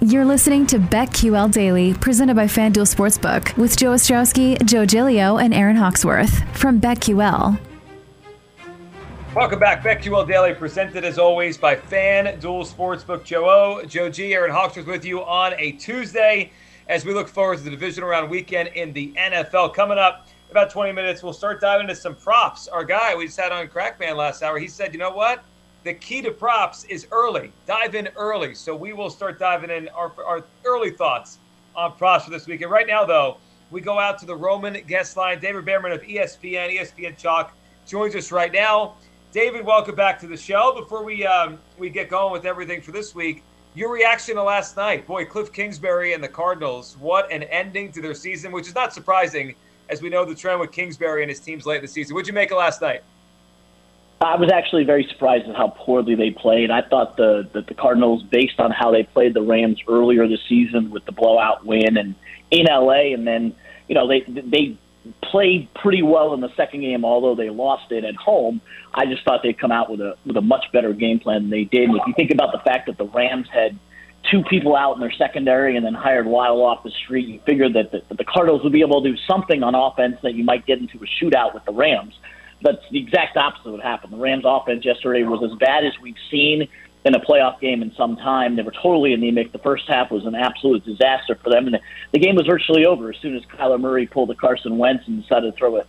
You're listening to BetQL Daily, presented by FanDuel Sportsbook, with Joe Ostrowski, Joe Giglio, and Aaron Hawksworth from BetQL. Welcome back. BetQL Daily, presented as always by FanDuel Sportsbook. Joe O, Joe G, Aaron Hawksworth with you on a Tuesday as we look forward to the divisional round weekend in the NFL. Coming up about 20 minutes, we'll start diving into some props. Our guy we just had on Crackman last hour, he said, you know what? The key to props is early. Dive in early. So we will start diving in our, our early thoughts on props for this weekend. Right now, though, we go out to the Roman guest line. David Bearman of ESPN, ESPN Chalk, joins us right now. David, welcome back to the show. Before we um, we get going with everything for this week, your reaction to last night, boy, Cliff Kingsbury and the Cardinals. What an ending to their season, which is not surprising, as we know the trend with Kingsbury and his teams late in the season. What'd you make of last night? I was actually very surprised at how poorly they played. I thought the that the Cardinals, based on how they played the Rams earlier this season with the blowout win and in LA, and then you know they they played pretty well in the second game, although they lost it at home. I just thought they'd come out with a with a much better game plan than they did. And if you think about the fact that the Rams had two people out in their secondary and then hired Weddle off the street, you figured that the, that the Cardinals would be able to do something on offense that you might get into a shootout with the Rams. But the exact opposite would happen. The Rams' offense yesterday was as bad as we've seen in a playoff game in some time. They were totally anemic. The first half was an absolute disaster for them, and the, game was virtually over as soon as Kyler Murray pulled the Carson Wentz and decided to throw a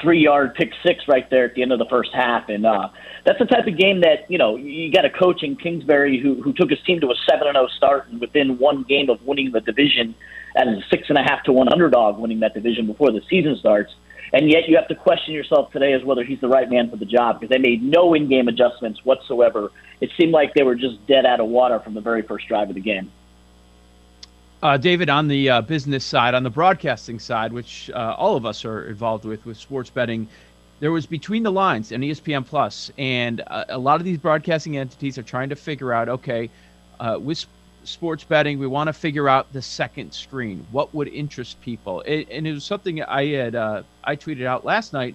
three-yard pick six right there at the end of the first half. And uh, that's the type of game that you know you got a coach in Kingsbury who who took his team to a seven and zero oh start, and within one game of winning the division, as a six and a half to one underdog, winning that division before the season starts and yet you have to question yourself today as whether he's the right man for the job because they made no in-game adjustments whatsoever. It seemed like they were just dead out of water from the very first drive of the game. Uh, David, on the uh, business side, on the broadcasting side, which uh, all of us are involved with, with sports betting, there was between the lines and ESPN Plus, and uh, a lot of these broadcasting entities are trying to figure out, okay, uh, with sports betting, we want to figure out the second screen. What would interest people? It, and it was something I had uh, I tweeted out last night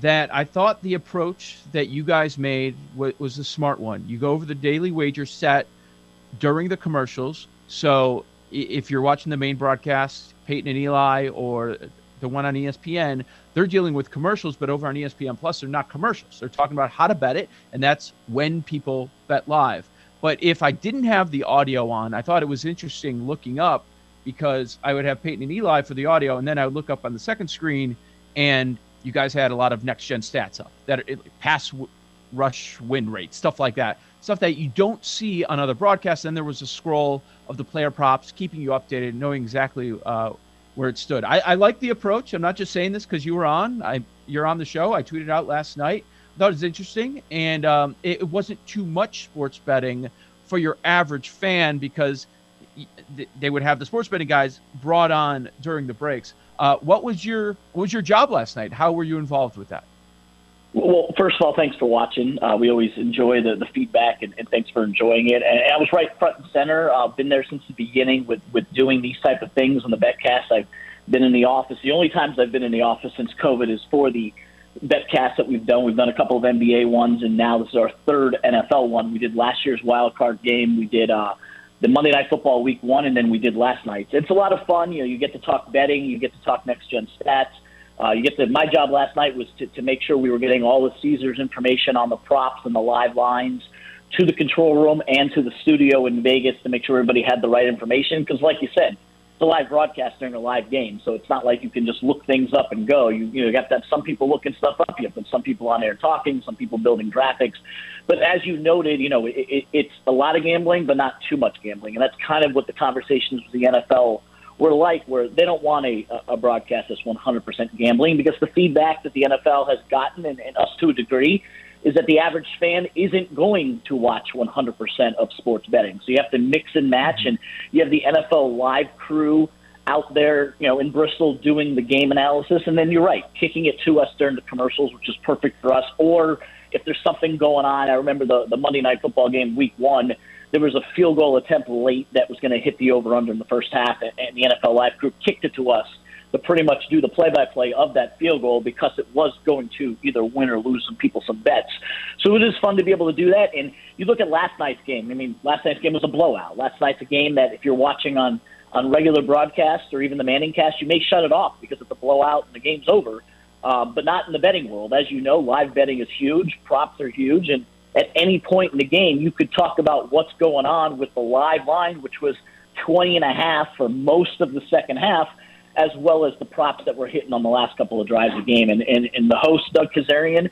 that I thought the approach that you guys made was, was a smart one. You go over the daily wager set during the commercials. So if you're watching the main broadcast, Peyton and Eli, or the one on ESPN, they're dealing with commercials, but over on ESPN Plus, they're not commercials. They're talking about how to bet it, and that's when people bet live. But if I didn't have the audio on, I thought it was interesting looking up because I would have Peyton and Eli for the audio, and then I would look up on the second screen, and you guys had a lot of next gen stats up that it, pass w- rush win rate, stuff like that, stuff that you don't see on other broadcasts. Then there was a scroll of the player props, keeping you updated, knowing exactly uh, where it stood. I, I like the approach. I'm not just saying this because you were on. I you're on the show. I tweeted out last night it was interesting, and um, it, it, wasn't too much sports betting for your average fan because they would have the sports betting guys brought on during the breaks. Uh, what was your what was your job last night? How were you involved with that? Well, first of all, thanks for watching. Uh, we always enjoy the, the feedback, and, and, thanks for enjoying it. And I was right front and center. I've uh, been there since the beginning with, with doing these type of things on the BetCast. I've been in the office. The only times I've been in the office since COVID is for the betcasts that we've done. We've done a couple of NBA ones, and now this is our third NFL one. We did last year's wild card game. We did uh, the Monday Night Football Week One, and then we did last night. It's a lot of fun. You know, you get to talk betting, you get to talk next gen stats. Uh, you get to. My job last night was to, to make sure we were getting all the Caesars information on the props and the live lines to the control room and to the studio in Vegas to make sure everybody had the right information. Because, like you said, it's a live broadcast during a live game, so it's not like you can just look things up and go. You you know you to have some people looking stuff up. You have some people on air talking, some people building graphics. But as you noted, you know it, it, it's a lot of gambling, but not too much gambling, and that's kind of what the conversations with the NFL were like, where they don't want a, a broadcast that's 100% gambling because the feedback that the NFL has gotten, and, and us to a degree, is that the average fan isn't going to watch 100% of sports betting. So you have to mix and match, mm-hmm. and you have the NFL live crew out there, you know, in Bristol doing the game analysis, and then you're right, kicking it to us during the commercials, which is perfect for us. Or if there's something going on, I remember the the Monday Night Football game, Week One. There was a field goal attempt late that was going to hit the over under in the first half, and the NFL live crew kicked it to us to pretty much do the play-by-play of that field goal because it was going to either win or lose some people some bets. So it is fun to be able to do that. And you look at last night's game. I mean, last night's game was a blowout. Last night's a game that if you're watching on on regular broadcast or even the Manning cast, you may shut it off because it's a blowout and the game's over. Um, but not in the betting world. As you know, live betting is huge. Props are huge. And at any point in the game, you could talk about what's going on with the live line, which was 20 and a half for most of the second half, as well as the props that were hitting on the last couple of drives of the game. And, and, and the host, Doug Kezirian,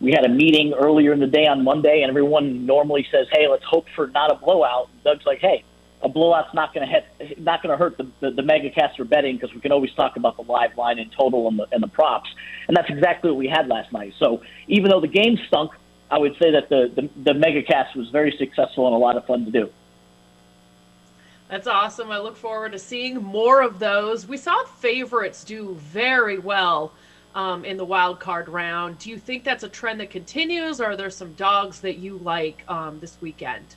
we had a meeting earlier in the day on Monday, and everyone normally says, "Hey, let's hope for not a blowout." Doug's like, "Hey, a blowout's not going to hit, not going to hurt the, the, the mega caster betting because we can always talk about the live line in total and the, and the props, and that's exactly what we had last night. So even though the game stunk, I would say that the the, the mega cast was very successful and a lot of fun to do. That's awesome. I look forward to seeing more of those. We saw favorites do very well um, in the wild card round. Do you think that's a trend that continues, or are there some dogs that you like um, this weekend?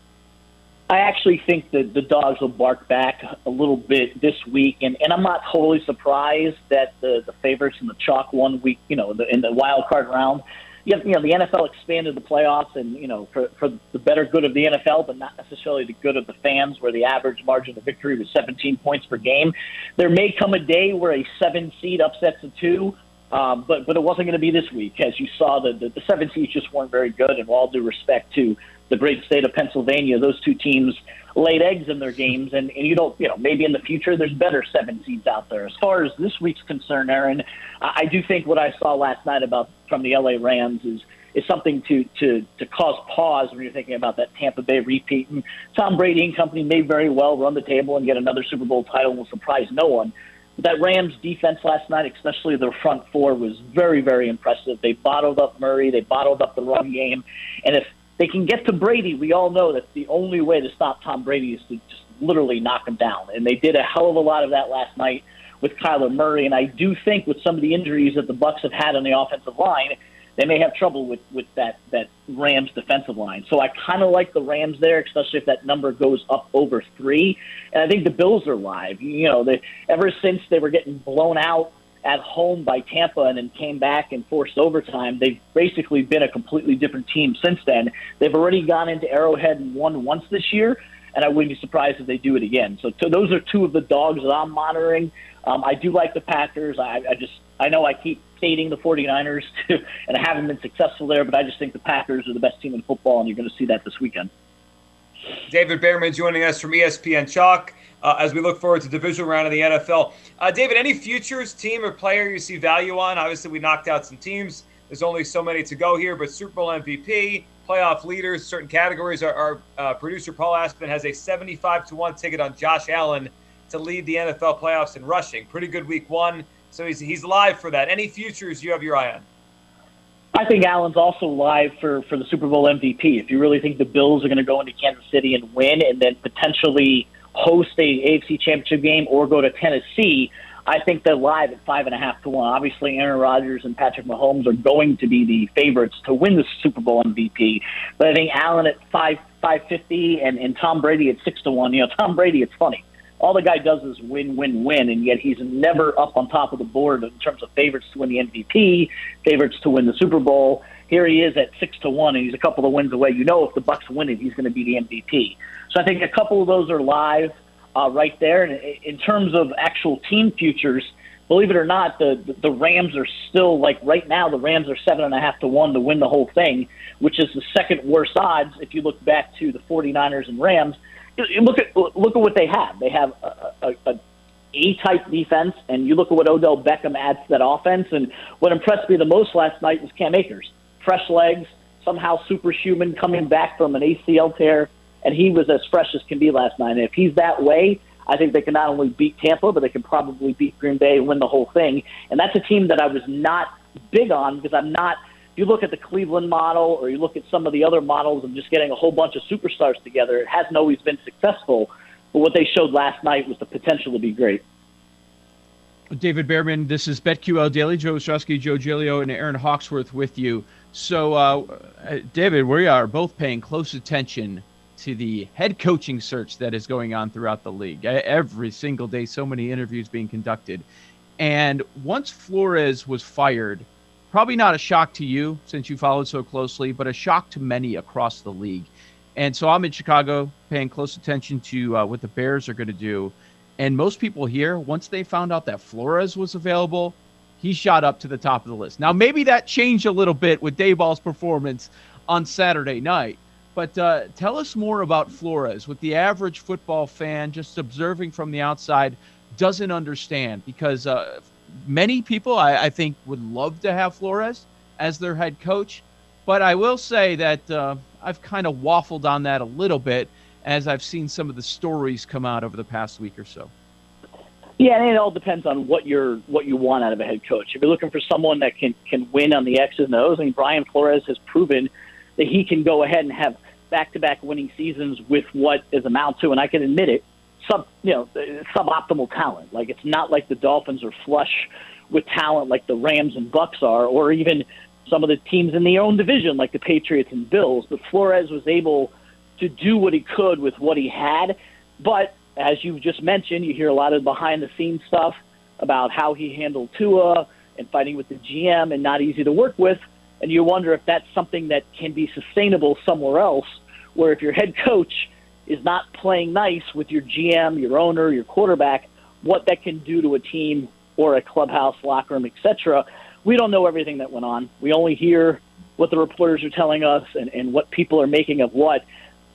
I actually think that the dogs will bark back a little bit this week, and, and I'm not totally surprised that the, the favorites in the chalk one week, you know, the, in the wild card round, you, know, the NFL expanded the playoffs, and you know, for for the better good of the NFL, but not necessarily the good of the fans, where the average margin of victory was 17 points per game. There may come a day where a seven seed upsets a two. Um, but but it wasn't going to be this week, as you saw. The, the the seven seeds just weren't very good, and all due respect to the great state of Pennsylvania, those two teams laid eggs in their games, and, and you don't, you know, maybe in the future there's better seven seeds out there. As far as this week's concerned, Aaron, I, I do think what I saw last night about from the LA Rams is is something to to to cause pause when you're thinking about that Tampa Bay repeat. And Tom Brady and company may very well run the table and get another Super Bowl title and will surprise no one. That Rams defense last night, especially their front four, was very, very impressive. They bottled up Murray, they bottled up the run game, and if they can get to Brady, we all know that the only way to stop Tom Brady is to just literally knock him down. And they did a hell of a lot of that last night with Kyler Murray. And I do think with some of the injuries that the Bucs have had on the offensive line, they may have trouble with with that that Rams defensive line. So I kind of like the Rams there, especially if that number goes up over three. And I think the Bills are live. You know, they ever since they were getting blown out at home by Tampa and then came back and forced overtime. They've basically been a completely different team since then. They've already gone into Arrowhead and won once this year, and I wouldn't be surprised if they do it again. So, so those are two of the dogs that I'm monitoring. Um, I do like the Packers. I, I just I know I keep fading the 49ers, to, and I haven't been successful there, but I just think the Packers are the best team in football, and you're going to see that this weekend. David Bearman joining us from ESPN Chalk uh, as we look forward to divisional round of the NFL. Uh, David, any futures team or player you see value on? Obviously, we knocked out some teams. There's only so many to go here, but Super Bowl MVP, playoff leaders, certain categories. Our, our uh, producer Paul Aspen has a 75 to one ticket on Josh Allen to lead the NFL playoffs in rushing. Pretty good week one, so he's he's live for that. Any futures you have your eye on? I think Allen's also live for, for the Super Bowl MVP. If you really think the Bills are going to go into Kansas City and win and then potentially host a AFC championship game or go to Tennessee, I think they're live at five and a half to one. Obviously, Aaron Rodgers and Patrick Mahomes are going to be the favorites to win the Super Bowl MVP. But I think Allen at five five fifty and, and Tom Brady at six to one. You know, Tom Brady, it's funny. All the guy does is win, win, win, and yet he's never up on top of the board in terms of favorites to win the MVP, favorites to win the Super Bowl. Here he is at six to one, and he's a couple of wins away. You know, if the Bucs win it, he's going to be the MVP. So I think a couple of those are live uh, right there. And in terms of actual team futures, believe it or not, the the Rams are still like right now. The Rams are seven and a half to one to win the whole thing, which is the second worst odds if you look back to the 49ers and Rams. Look at look at what they have. They have a, a, a a type defense, and you look at what Odell Beckham adds to that offense. And what impressed me the most last night was Cam Akers, fresh legs, somehow superhuman, coming back from an ACL tear and he was as fresh as can be last night. And if he's that way, I think they can not only beat Tampa, but they can probably beat Green Bay and win the whole thing. And that's a team that I was not big on because I'm not. You look at the Cleveland model or you look at some of the other models of just getting a whole bunch of superstars together, it hasn't always been successful. But what they showed last night was the potential to be great. David Bearman, this is BetQL Daily. Joe Ostrowski, Joe Giglio, and Aaron Hawksworth with you. So, uh David, we are both paying close attention to the head coaching search that is going on throughout the league. Every single day, so many interviews being conducted. And once Flores was fired, probably not a shock to you since you followed so closely, but a shock to many across the league. And so I'm in Chicago paying close attention to uh, what the Bears are going to do. And most people here, once they found out that Flores was available, he shot up to the top of the list. Now, maybe that changed a little bit with Daboll's performance on Saturday night. But uh, tell us more about Flores, what the average football fan just observing from the outside doesn't understand because uh, many people, I, I, think, would love to have Flores as their head coach. But I will say that uh, I've kind of waffled on that a little bit as I've seen some of the stories come out over the past week or so. Yeah, and it all depends on what you're what you want out of a head coach. If you're looking for someone that can can win on the X's and O's, I mean Brian Flores has proven that he can go ahead and have back-to-back winning seasons with what is amount to, and I can admit it, sub you know suboptimal talent. Like it's not like the Dolphins are flush with talent like the Rams and Bucs are, or even some of the teams in their own division like the Patriots and Bills. But Flores was able to do what he could with what he had. But as you just mentioned, you hear a lot of behind the scenes stuff about how he handled Tua and fighting with the GM and not easy to work with. And you wonder if that's something that can be sustainable somewhere else, where if your head coach is not playing nice with your GM, your owner, your quarterback, what that can do to a team or a clubhouse, locker room, etc. We don't know everything that went on. We only hear what the reporters are telling us and, and what people are making of what.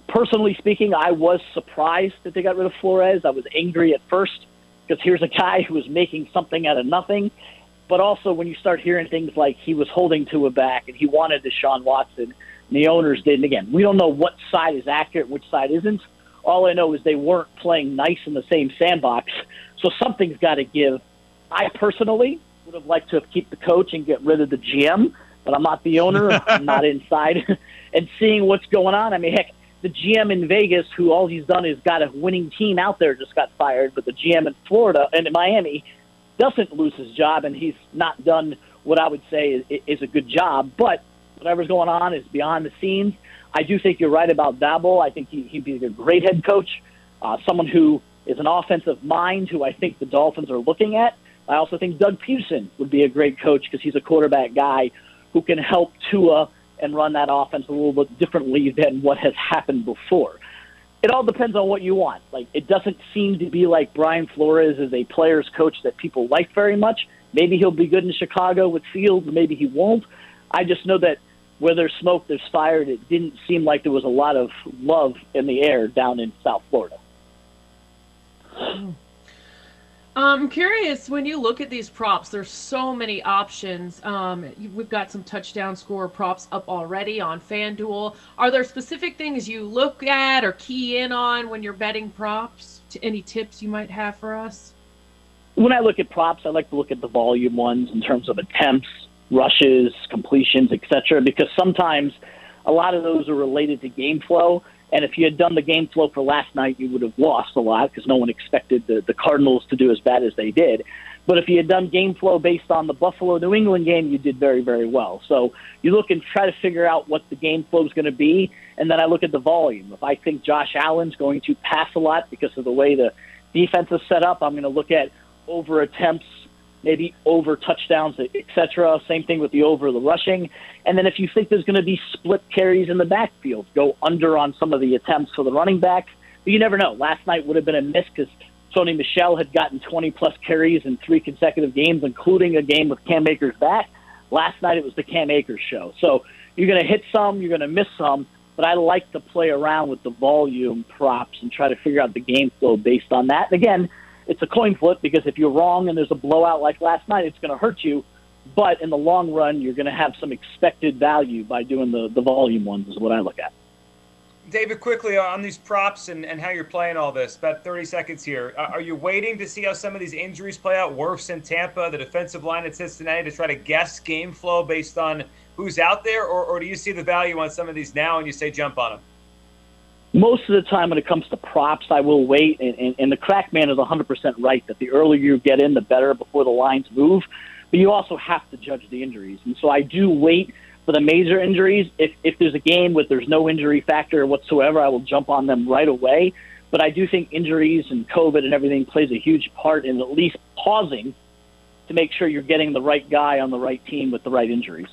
Personally speaking, I was surprised that they got rid of Flores. I was angry at first because here's a guy who was making something out of nothing. But also, when you start hearing things like he was holding Tua back and he wanted Deshaun Watson and the owners didn't. again, we don't know what side is accurate, which side isn't. All I know is they weren't playing nice in the same sandbox. So something's got to give. I personally would have liked to have keep the coach and get rid of the GM, but I'm not the owner. I'm not inside and seeing what's going on. I mean, heck, the GM in Vegas, who all he's done is got a winning team out there, just got fired. But the GM in Florida and in Miami doesn't lose his job, and he's not done what I would say is, is a good job. But whatever's going on is beyond the scenes. I do think you're right about Daboll. I think he, he'd be a great head coach, uh, someone who is an offensive mind who I think the Dolphins are looking at. I also think Doug Pederson would be a great coach because he's a quarterback guy who can help Tua and run that offense a little bit differently than what has happened before. It all depends on what you want. Like it doesn't seem to be like Brian Flores is a players coach that people like very much. Maybe he'll be good in Chicago with Fields, maybe he won't. I just know that where there's smoke, there's fire. It didn't seem like there was a lot of love in the air down in South Florida. Hmm. I'm curious when you look at these props. There's so many options. Um, we've got some touchdown score props up already on FanDuel. Are there specific things you look at or key in on when you're betting props? Any tips you might have for us? When I look at props, I like to look at the volume ones in terms of attempts, rushes, completions, etc. Because sometimes a lot of those are related to game flow. And if you had done the game flow for last night, you would have lost a lot because no one expected the, the Cardinals to do as bad as they did. But if you had done game flow based on the Buffalo New England game, you did very, very well. So you look and try to figure out what the game flow is going to be. And then I look at the volume. If I think Josh Allen's going to pass a lot because of the way the defense is set up, I'm going to look at over attempts maybe over touchdowns, etc. Same thing with the over the rushing. And then if you think there's going to be split carries in the backfield, go under on some of the attempts for the running back. But you never know. Last night would have been a miss because Sony Michel had gotten 20 plus carries in three consecutive games, including a game with Cam Akers back. Last night it was the Cam Akers show. So you're going to hit some, you're going to miss some. But I like to play around with the volume props and try to figure out the game flow based on that. And again, it's a coin flip because if you're wrong and there's a blowout like last night, it's going to hurt you. But in the long run, you're going to have some expected value by doing the, the volume ones, is what I look at. David, quickly on these props and, and how you're playing all this, about 30 seconds here. Uh, are you waiting to see how some of these injuries play out? Wirfs in Tampa, the defensive line at Cincinnati, to try to guess game flow based on who's out there? Or, or do you see the value on some of these now and you say jump on them? Most of the time when it comes to props, I will wait. And, and, and the crack man is 100% right that the earlier you get in, the better before the lines move. But you also have to judge the injuries. And so I do wait for the major injuries. If, if there's a game where there's no injury factor whatsoever, I will jump on them right away. But I do think injuries and COVID and everything plays a huge part in at least pausing to make sure you're getting the right guy on the right team with the right injuries.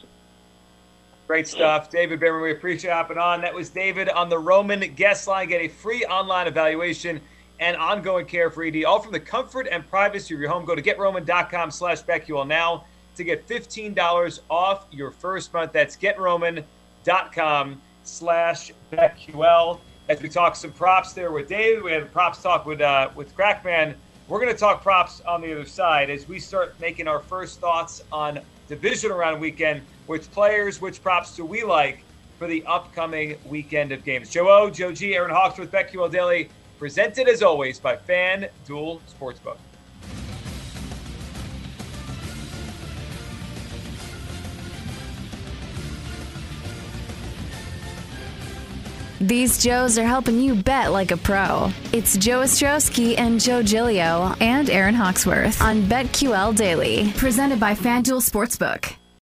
Great stuff. David Bearman, we appreciate you hopping on. That was David on the Roman guest line. Get a free online evaluation and ongoing care for ED, all from the comfort and privacy of your home. Go to getroman.com slash BetQL now to get $15 off your first month. That's getroman.com slash BetQL. As we talk some props there with David, we had props talk with, uh, with Crackman. We're going to talk props on the other side as we start making our first thoughts on division around weekend. Which players, which props do we like for the upcoming weekend of games? Joe O, Joe G, Aaron Hawksworth, BetQL Daily, presented as always by FanDuel Sportsbook. These Joes are helping you bet like a pro. It's Joe Ostrowski and Joe Giglio and Aaron Hawksworth on BetQL Daily, presented by FanDuel Sportsbook.